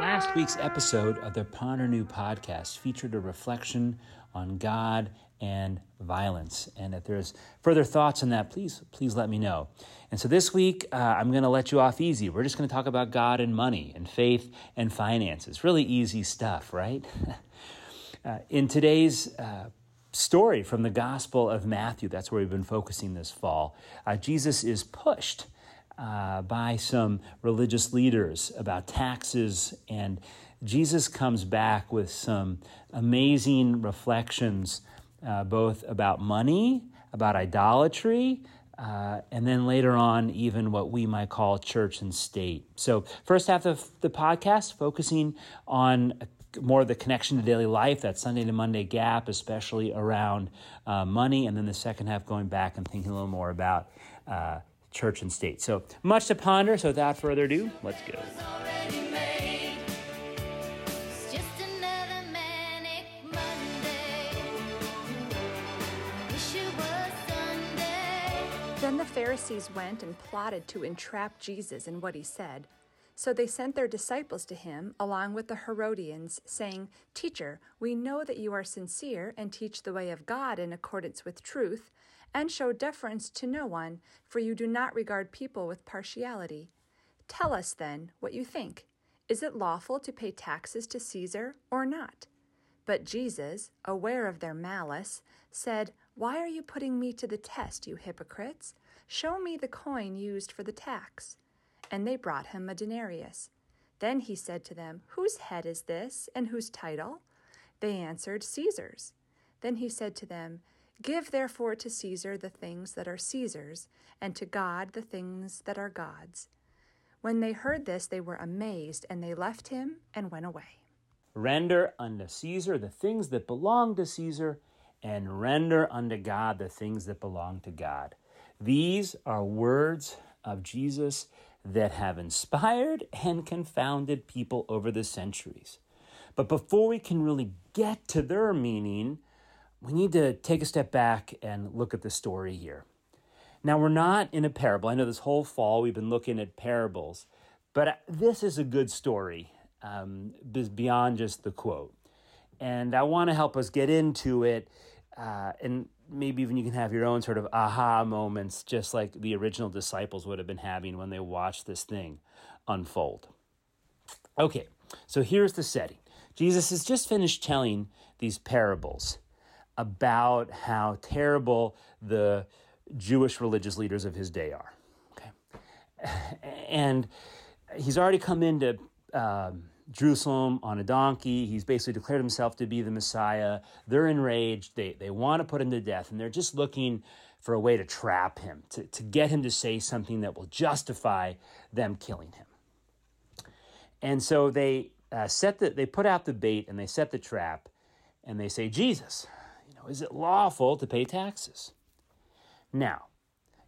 Last week's episode of the Ponder New podcast featured a reflection on God and violence. And if there's further thoughts on that, please, please let me know. And so this week, uh, I'm going to let you off easy. We're just going to talk about God and money and faith and finances. Really easy stuff, right? uh, in today's uh, story from the Gospel of Matthew, that's where we've been focusing this fall, uh, Jesus is pushed uh, by some religious leaders about taxes, and Jesus comes back with some amazing reflections, uh, both about money, about idolatry, uh, and then later on, even what we might call church and state. So, first half of the podcast, focusing on more of the connection to daily life, that Sunday to Monday gap, especially around uh, money, and then the second half going back and thinking a little more about uh, church and state. So much to ponder. So without further ado, let's go. Then the Pharisees went and plotted to entrap Jesus in what he said. So they sent their disciples to him, along with the Herodians, saying, Teacher, we know that you are sincere and teach the way of God in accordance with truth, and show deference to no one, for you do not regard people with partiality. Tell us then what you think. Is it lawful to pay taxes to Caesar or not? But Jesus, aware of their malice, said, Why are you putting me to the test, you hypocrites? Show me the coin used for the tax. And they brought him a denarius. Then he said to them, Whose head is this, and whose title? They answered, Caesar's. Then he said to them, Give therefore to Caesar the things that are Caesar's, and to God the things that are God's. When they heard this, they were amazed, and they left him and went away. Render unto Caesar the things that belong to Caesar, and render unto God the things that belong to God. These are words of Jesus that have inspired and confounded people over the centuries. But before we can really get to their meaning, we need to take a step back and look at the story here. Now, we're not in a parable. I know this whole fall we've been looking at parables, but this is a good story um, beyond just the quote. And I want to help us get into it, uh, and maybe even you can have your own sort of aha moments, just like the original disciples would have been having when they watched this thing unfold. Okay, so here's the setting Jesus has just finished telling these parables about how terrible the Jewish religious leaders of his day are. Okay. And he's already come into um, Jerusalem on a donkey. He's basically declared himself to be the Messiah. They're enraged. They, they want to put him to death, and they're just looking for a way to trap him, to, to get him to say something that will justify them killing him. And so they uh, set the, they put out the bait and they set the trap, and they say, Jesus, is it lawful to pay taxes? Now,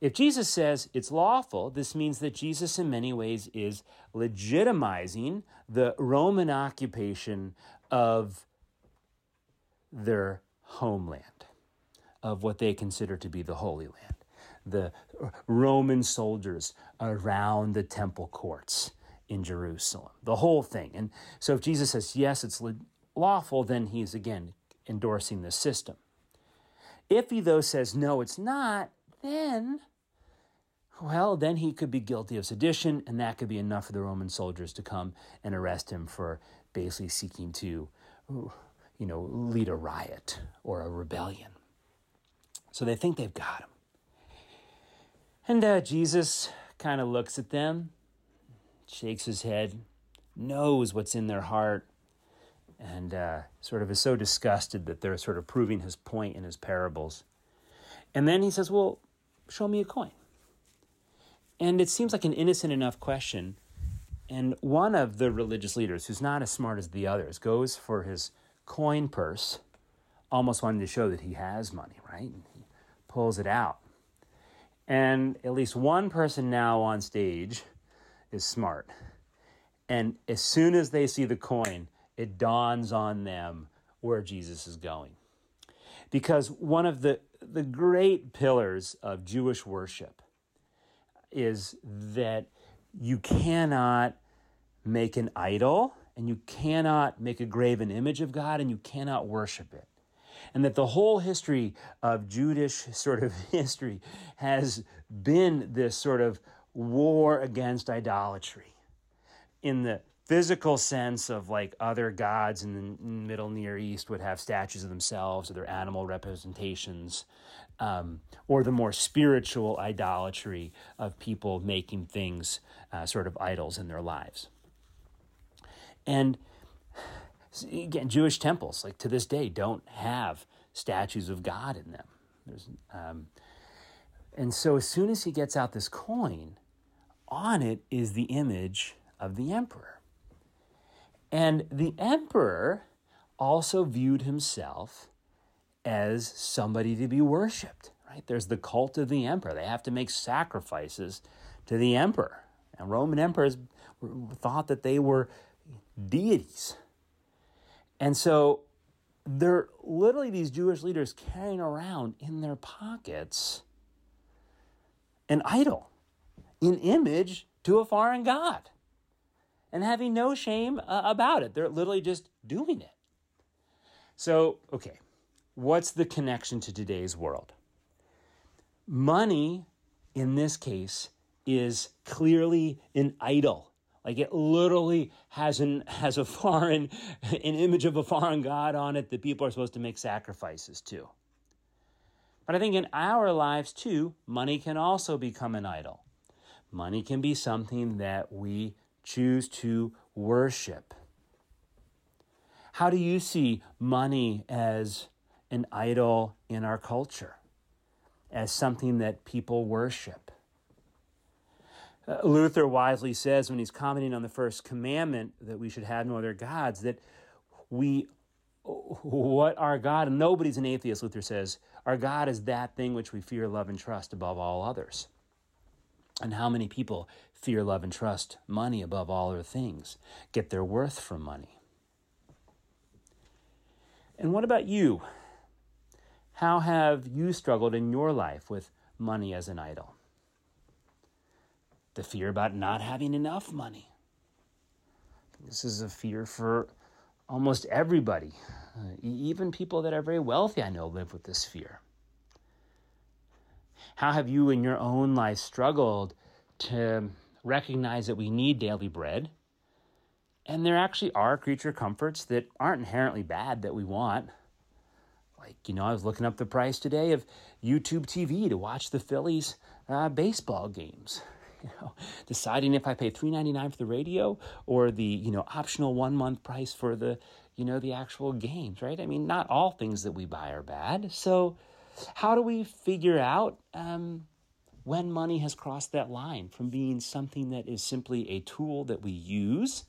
if Jesus says it's lawful, this means that Jesus, in many ways, is legitimizing the Roman occupation of their homeland, of what they consider to be the Holy Land. The Roman soldiers around the temple courts in Jerusalem, the whole thing. And so if Jesus says, yes, it's lawful, then he's again endorsing the system. If he, though, says, no, it's not, then, well, then he could be guilty of sedition, and that could be enough for the Roman soldiers to come and arrest him for basically seeking to, you know, lead a riot or a rebellion. So they think they've got him. And uh, Jesus kind of looks at them, shakes his head, knows what's in their heart, and uh, sort of is so disgusted that they're sort of proving his point in his parables. And then he says, Well, show me a coin. And it seems like an innocent enough question. And one of the religious leaders, who's not as smart as the others, goes for his coin purse, almost wanting to show that he has money, right? And he pulls it out. And at least one person now on stage is smart. And as soon as they see the coin, it dawns on them where Jesus is going. Because one of the, the great pillars of Jewish worship is that you cannot make an idol and you cannot make a graven image of God, and you cannot worship it. And that the whole history of Jewish sort of history has been this sort of war against idolatry. In the physical sense of like other gods in the middle near east would have statues of themselves or their animal representations um, or the more spiritual idolatry of people making things uh, sort of idols in their lives. And again jewish temples like to this day don't have statues of god in them. There's, um, and so as soon as he gets out this coin on it is the image of the emperor and the emperor also viewed himself as somebody to be worshiped, right? There's the cult of the emperor. They have to make sacrifices to the emperor. And Roman emperors thought that they were deities. And so they're literally these Jewish leaders carrying around in their pockets an idol, an image to a foreign god and having no shame uh, about it. They're literally just doing it. So, okay, what's the connection to today's world? Money, in this case, is clearly an idol. Like it literally has an has a foreign an image of a foreign god on it that people are supposed to make sacrifices to. But I think in our lives too, money can also become an idol. Money can be something that we choose to worship? How do you see money as an idol in our culture, as something that people worship? Uh, Luther wisely says when he's commenting on the first commandment that we should have no other gods, that we, what our God, nobody's an atheist, Luther says, our God is that thing which we fear, love, and trust above all others. And how many people fear, love, and trust money above all other things, get their worth from money? And what about you? How have you struggled in your life with money as an idol? The fear about not having enough money. This is a fear for almost everybody. Uh, even people that are very wealthy, I know, live with this fear. How have you in your own life struggled to recognize that we need daily bread? And there actually are creature comforts that aren't inherently bad that we want. Like, you know, I was looking up the price today of YouTube TV to watch the Phillies uh, baseball games. You know, deciding if I pay three ninety nine for the radio or the you know optional one month price for the you know the actual games, right? I mean, not all things that we buy are bad. So, how do we figure out um, when money has crossed that line from being something that is simply a tool that we use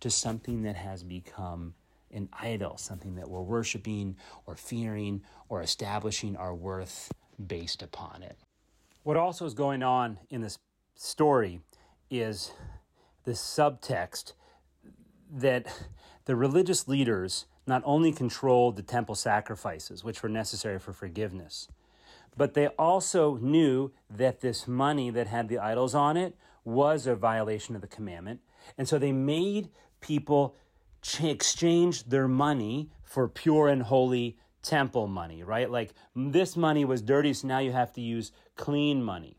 to something that has become an idol, something that we're worshiping or fearing or establishing our worth based upon it? What also is going on in this story is this subtext that the religious leaders not only controlled the temple sacrifices, which were necessary for forgiveness, but they also knew that this money that had the idols on it was a violation of the commandment. And so they made people exchange their money for pure and holy temple money, right? Like this money was dirty, so now you have to use clean money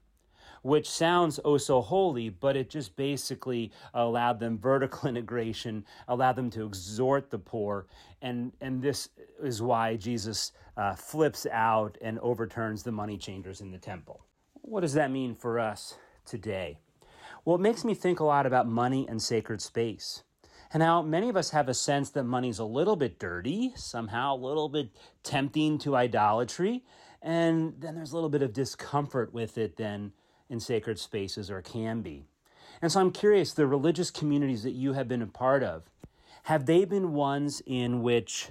which sounds oh so holy, but it just basically allowed them vertical integration, allowed them to exhort the poor. And, and this is why Jesus uh, flips out and overturns the money changers in the temple. What does that mean for us today? Well, it makes me think a lot about money and sacred space. And how many of us have a sense that money's a little bit dirty, somehow a little bit tempting to idolatry, and then there's a little bit of discomfort with it then in sacred spaces or can be. And so I'm curious the religious communities that you have been a part of, have they been ones in which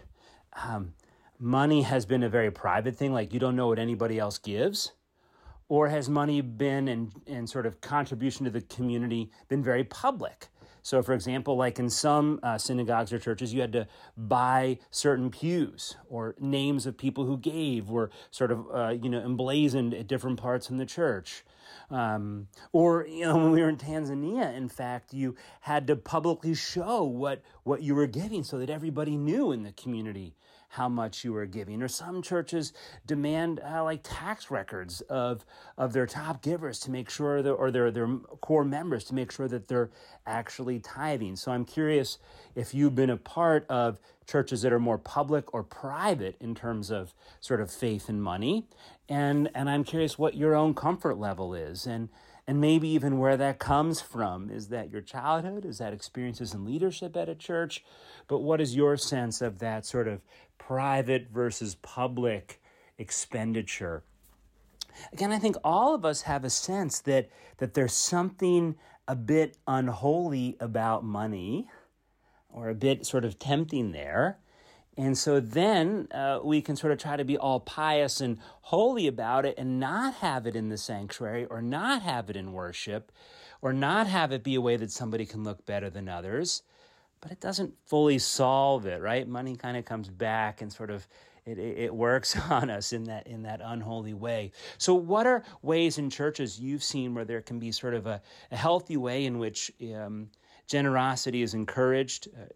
um, money has been a very private thing, like you don't know what anybody else gives? Or has money been and, and sort of contribution to the community been very public? So, for example, like in some uh, synagogues or churches, you had to buy certain pews, or names of people who gave were sort of uh, you know emblazoned at different parts in the church. Um, or you know, when we were in Tanzania, in fact, you had to publicly show what what you were giving so that everybody knew in the community how much you are giving. Or some churches demand uh, like tax records of of their top givers to make sure that, or their their core members to make sure that they're actually tithing. So I'm curious if you've been a part of churches that are more public or private in terms of sort of faith and money, and and I'm curious what your own comfort level is and and maybe even where that comes from. Is that your childhood? Is that experiences in leadership at a church? But what is your sense of that sort of private versus public expenditure? Again, I think all of us have a sense that, that there's something a bit unholy about money or a bit sort of tempting there. And so then uh, we can sort of try to be all pious and holy about it and not have it in the sanctuary or not have it in worship or not have it be a way that somebody can look better than others. But it doesn't fully solve it, right? Money kind of comes back and sort of it, it works on us in that in that unholy way. So, what are ways in churches you've seen where there can be sort of a, a healthy way in which um, generosity is encouraged? Uh,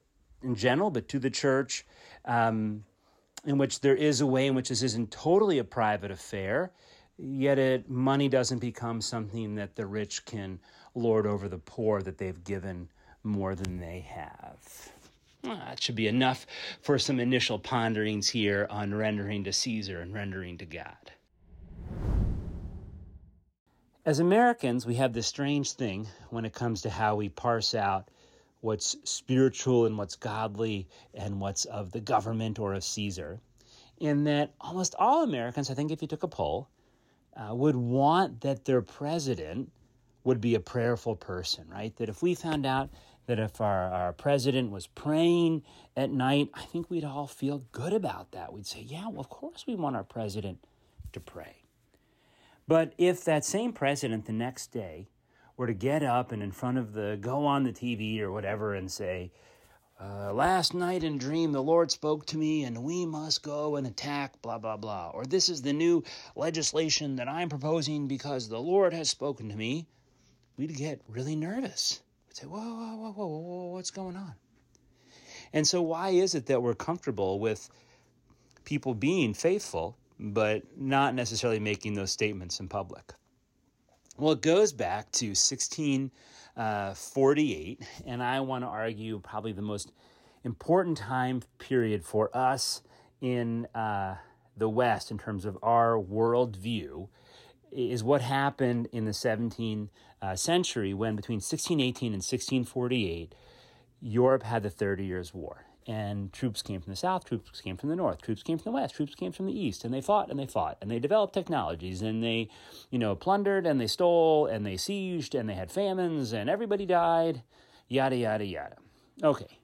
in general, but to the church, um, in which there is a way in which this isn't totally a private affair, yet it, money doesn't become something that the rich can lord over the poor that they've given more than they have. Well, that should be enough for some initial ponderings here on rendering to Caesar and rendering to God. As Americans, we have this strange thing when it comes to how we parse out what's spiritual and what's godly and what's of the government or of Caesar. In that almost all Americans, I think if you took a poll, uh, would want that their president would be a prayerful person, right? That if we found out that if our, our president was praying at night, I think we'd all feel good about that. We'd say, yeah, well, of course we want our president to pray. But if that same president the next day were to get up and in front of the go on the TV or whatever and say, uh, last night in dream the Lord spoke to me and we must go and attack blah blah blah or this is the new legislation that I'm proposing because the Lord has spoken to me, we'd get really nervous. We'd say, whoa, whoa, whoa, whoa, whoa, what's going on? And so why is it that we're comfortable with people being faithful but not necessarily making those statements in public? Well, it goes back to 1648, uh, and I want to argue probably the most important time period for us in uh, the West in terms of our worldview is what happened in the 17th uh, century when between 1618 and 1648 Europe had the Thirty Years' War and troops came from the south, troops came from the north, troops came from the west, troops came from the east, and they fought and they fought and they developed technologies and they, you know, plundered and they stole and they sieged and they had famines and everybody died, yada, yada, yada. Okay.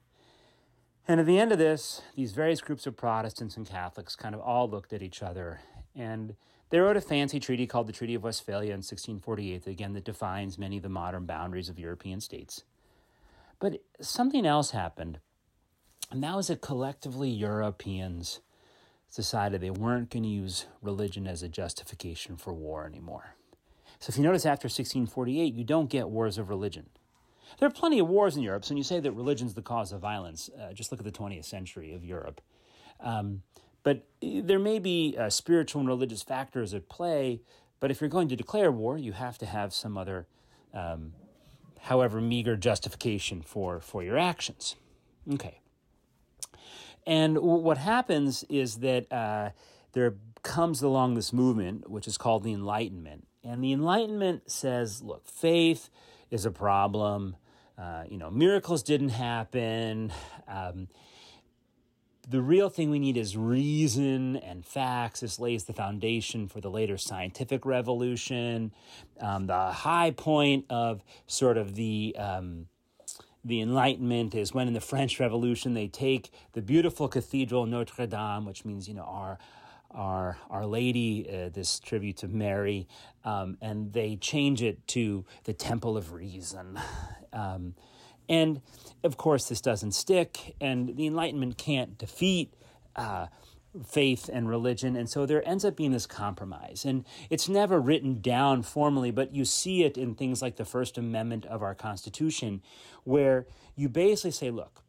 And at the end of this, these various groups of Protestants and Catholics kind of all looked at each other and they wrote a fancy treaty called the Treaty of Westphalia in 1648, again, that defines many of the modern boundaries of European states. But something else happened and that was that collectively Europeans decided they weren't going to use religion as a justification for war anymore. So if you notice after 1648, you don't get wars of religion. There are plenty of wars in Europe, so when you say that religion's the cause of violence, uh, just look at the 20th century of Europe. Um, but there may be uh, spiritual and religious factors at play, but if you're going to declare war, you have to have some other, um, however meager justification for, for your actions. Okay. And what happens is that uh, there comes along this movement, which is called the Enlightenment. And the Enlightenment says, look, faith is a problem. Uh, you know, miracles didn't happen. Um, the real thing we need is reason and facts. This lays the foundation for the later scientific revolution. Um, the high point of sort of the um, the Enlightenment is when in the French Revolution they take the beautiful cathedral Notre Dame, which means, you know, our our Our Lady, uh, this tribute to Mary, um, and they change it to the Temple of Reason. Um, and of course, this doesn't stick, and the Enlightenment can't defeat uh, faith and religion. And so there ends up being this compromise. And it's never written down formally, but you see it in things like the First Amendment of our Constitution, where you basically say, look,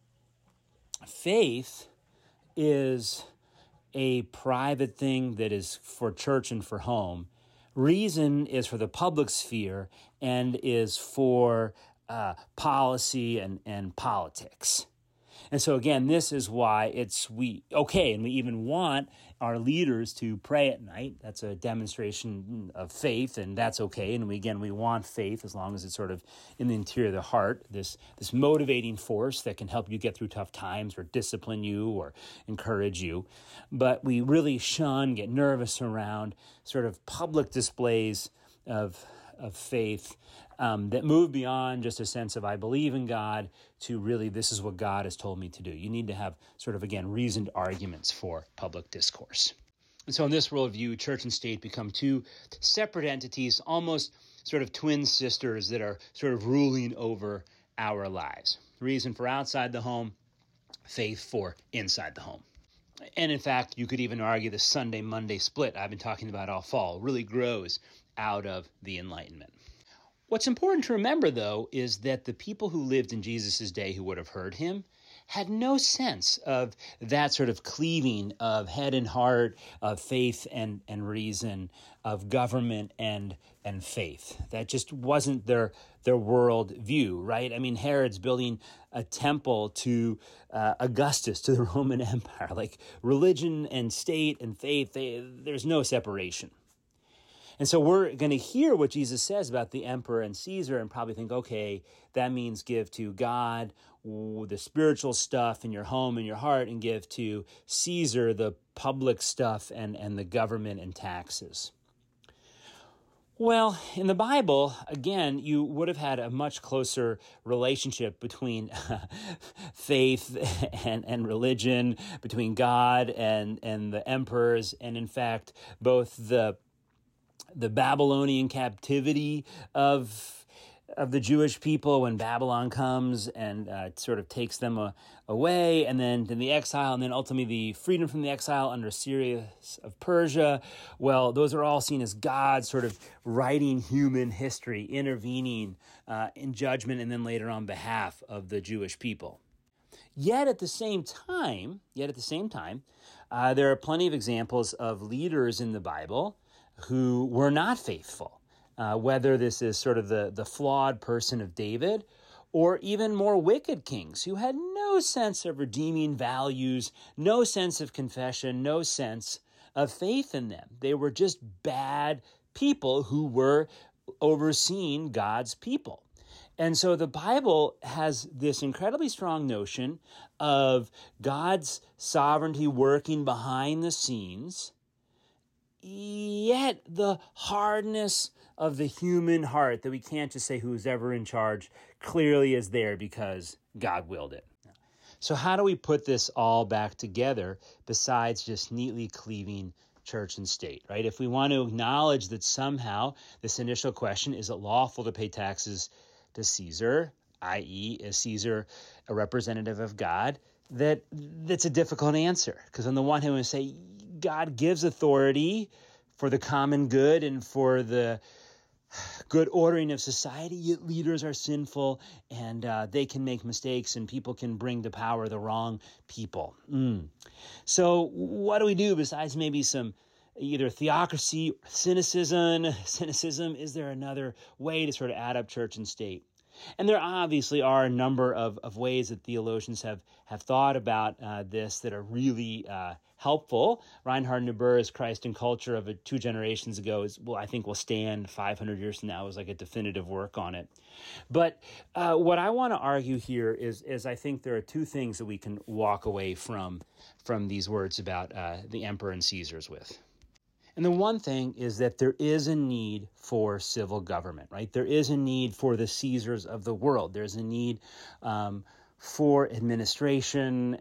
faith is a private thing that is for church and for home. Reason is for the public sphere and is for uh, policy and, and politics. And so again, this is why it's we okay, and we even want our leaders to pray at night. That's a demonstration of faith, and that's okay. And we again we want faith as long as it's sort of in the interior of the heart, this this motivating force that can help you get through tough times or discipline you or encourage you. But we really shun, get nervous around sort of public displays of of faith um, that move beyond just a sense of I believe in God to really this is what God has told me to do. You need to have sort of again reasoned arguments for public discourse. And so, in this worldview, church and state become two separate entities, almost sort of twin sisters that are sort of ruling over our lives. Reason for outside the home, faith for inside the home. And in fact, you could even argue the Sunday Monday split I've been talking about all fall really grows out of the Enlightenment. What's important to remember, though, is that the people who lived in Jesus' day who would have heard him had no sense of that sort of cleaving of head and heart, of faith and, and reason, of government and and faith. That just wasn't their their world view, right? I mean, Herod's building a temple to uh, Augustus, to the Roman Empire. Like religion and state and faith, they, there's no separation. And so we're going to hear what Jesus says about the emperor and Caesar and probably think, okay, that means give to God the spiritual stuff in your home and your heart and give to Caesar the public stuff and, and the government and taxes. Well, in the Bible, again, you would have had a much closer relationship between faith and, and religion, between God and, and the emperors, and in fact, both the the Babylonian captivity of of the Jewish people when Babylon comes and uh, sort of takes them uh, away, and then, then the exile, and then ultimately the freedom from the exile under Cyrus of Persia. Well, those are all seen as God sort of writing human history, intervening uh, in judgment, and then later on behalf of the Jewish people. Yet at the same time, yet at the same time, uh, there are plenty of examples of leaders in the Bible who were not faithful, uh, whether this is sort of the, the flawed person of David or even more wicked kings who had no sense of redeeming values, no sense of confession, no sense of faith in them. They were just bad people who were overseeing God's people. And so the Bible has this incredibly strong notion of God's sovereignty working behind the scenes yet the hardness of the human heart that we can't just say who's ever in charge clearly is there because God willed it. So, how do we put this all back together besides just neatly cleaving church and state, right? If we want to acknowledge that somehow this initial question is it lawful to pay taxes to Caesar, i.e., is Caesar a representative of God? That that's a difficult answer because on the one hand we say God gives authority for the common good and for the good ordering of society, yet leaders are sinful and uh, they can make mistakes and people can bring to power the wrong people. Mm. So, what do we do besides maybe some either theocracy, cynicism? Cynicism, is there another way to sort of add up church and state? And there obviously are a number of, of ways that theologians have, have thought about uh, this that are really uh, helpful. Reinhold Niebuhr's Christ and Culture of two generations ago is, well, I think will stand 500 years from now as like a definitive work on it. But uh, what I want to argue here is, is I think there are two things that we can walk away from from these words about uh, the emperor and Caesars with. And the one thing is that there is a need for civil government, right? There is a need for the Caesars of the world. There's a need um, for administration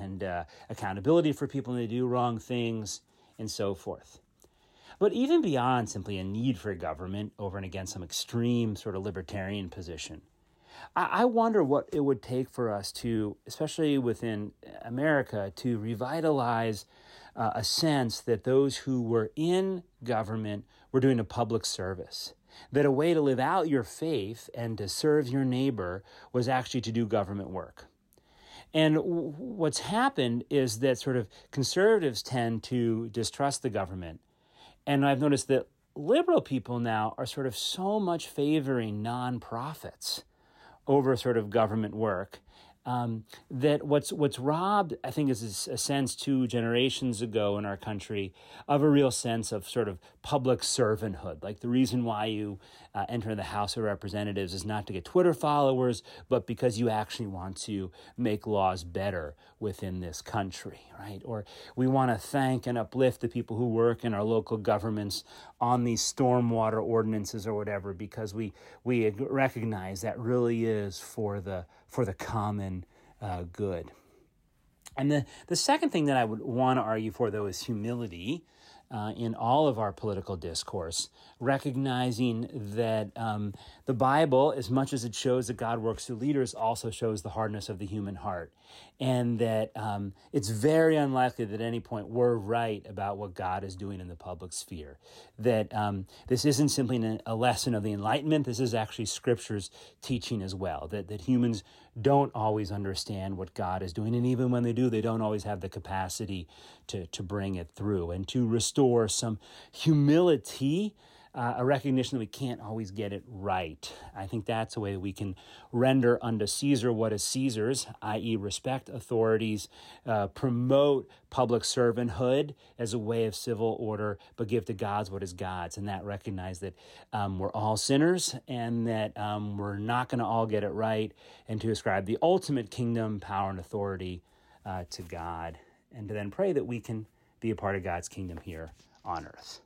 and uh, accountability for people when they do wrong things and so forth. But even beyond simply a need for government over and against some extreme sort of libertarian position, I, I wonder what it would take for us to, especially within America, to revitalize uh, a sense that those who were in government were doing a public service. That a way to live out your faith and to serve your neighbor was actually to do government work. And what's happened is that sort of conservatives tend to distrust the government. And I've noticed that liberal people now are sort of so much favoring nonprofits over sort of government work um, that what's what's robbed, I think, is a sense two generations ago in our country of a real sense of sort of public servanthood. Like the reason why you uh, enter the House of Representatives is not to get Twitter followers, but because you actually want to make laws better within this country, right? Or we want to thank and uplift the people who work in our local governments on these stormwater ordinances or whatever, because we we recognize that really is for the for the common uh, good. And the, the second thing that I would want to argue for, though, is humility uh, in all of our political discourse, recognizing that um, the Bible, as much as it shows that God works through leaders, also shows the hardness of the human heart. And that um, it's very unlikely that at any point we're right about what God is doing in the public sphere. That um, this isn't simply a lesson of the Enlightenment, this is actually Scripture's teaching as well. That, that humans don't always understand what God is doing. And even when they do, they don't always have the capacity to, to bring it through and to restore some humility uh, a recognition that we can't always get it right. I think that's a way that we can render unto Caesar what is Caesar's, i.e., respect authorities, uh, promote public servanthood as a way of civil order, but give to God's what is God's, and that recognize that um, we're all sinners and that um, we're not going to all get it right, and to ascribe the ultimate kingdom, power, and authority uh, to God, and to then pray that we can be a part of God's kingdom here on earth.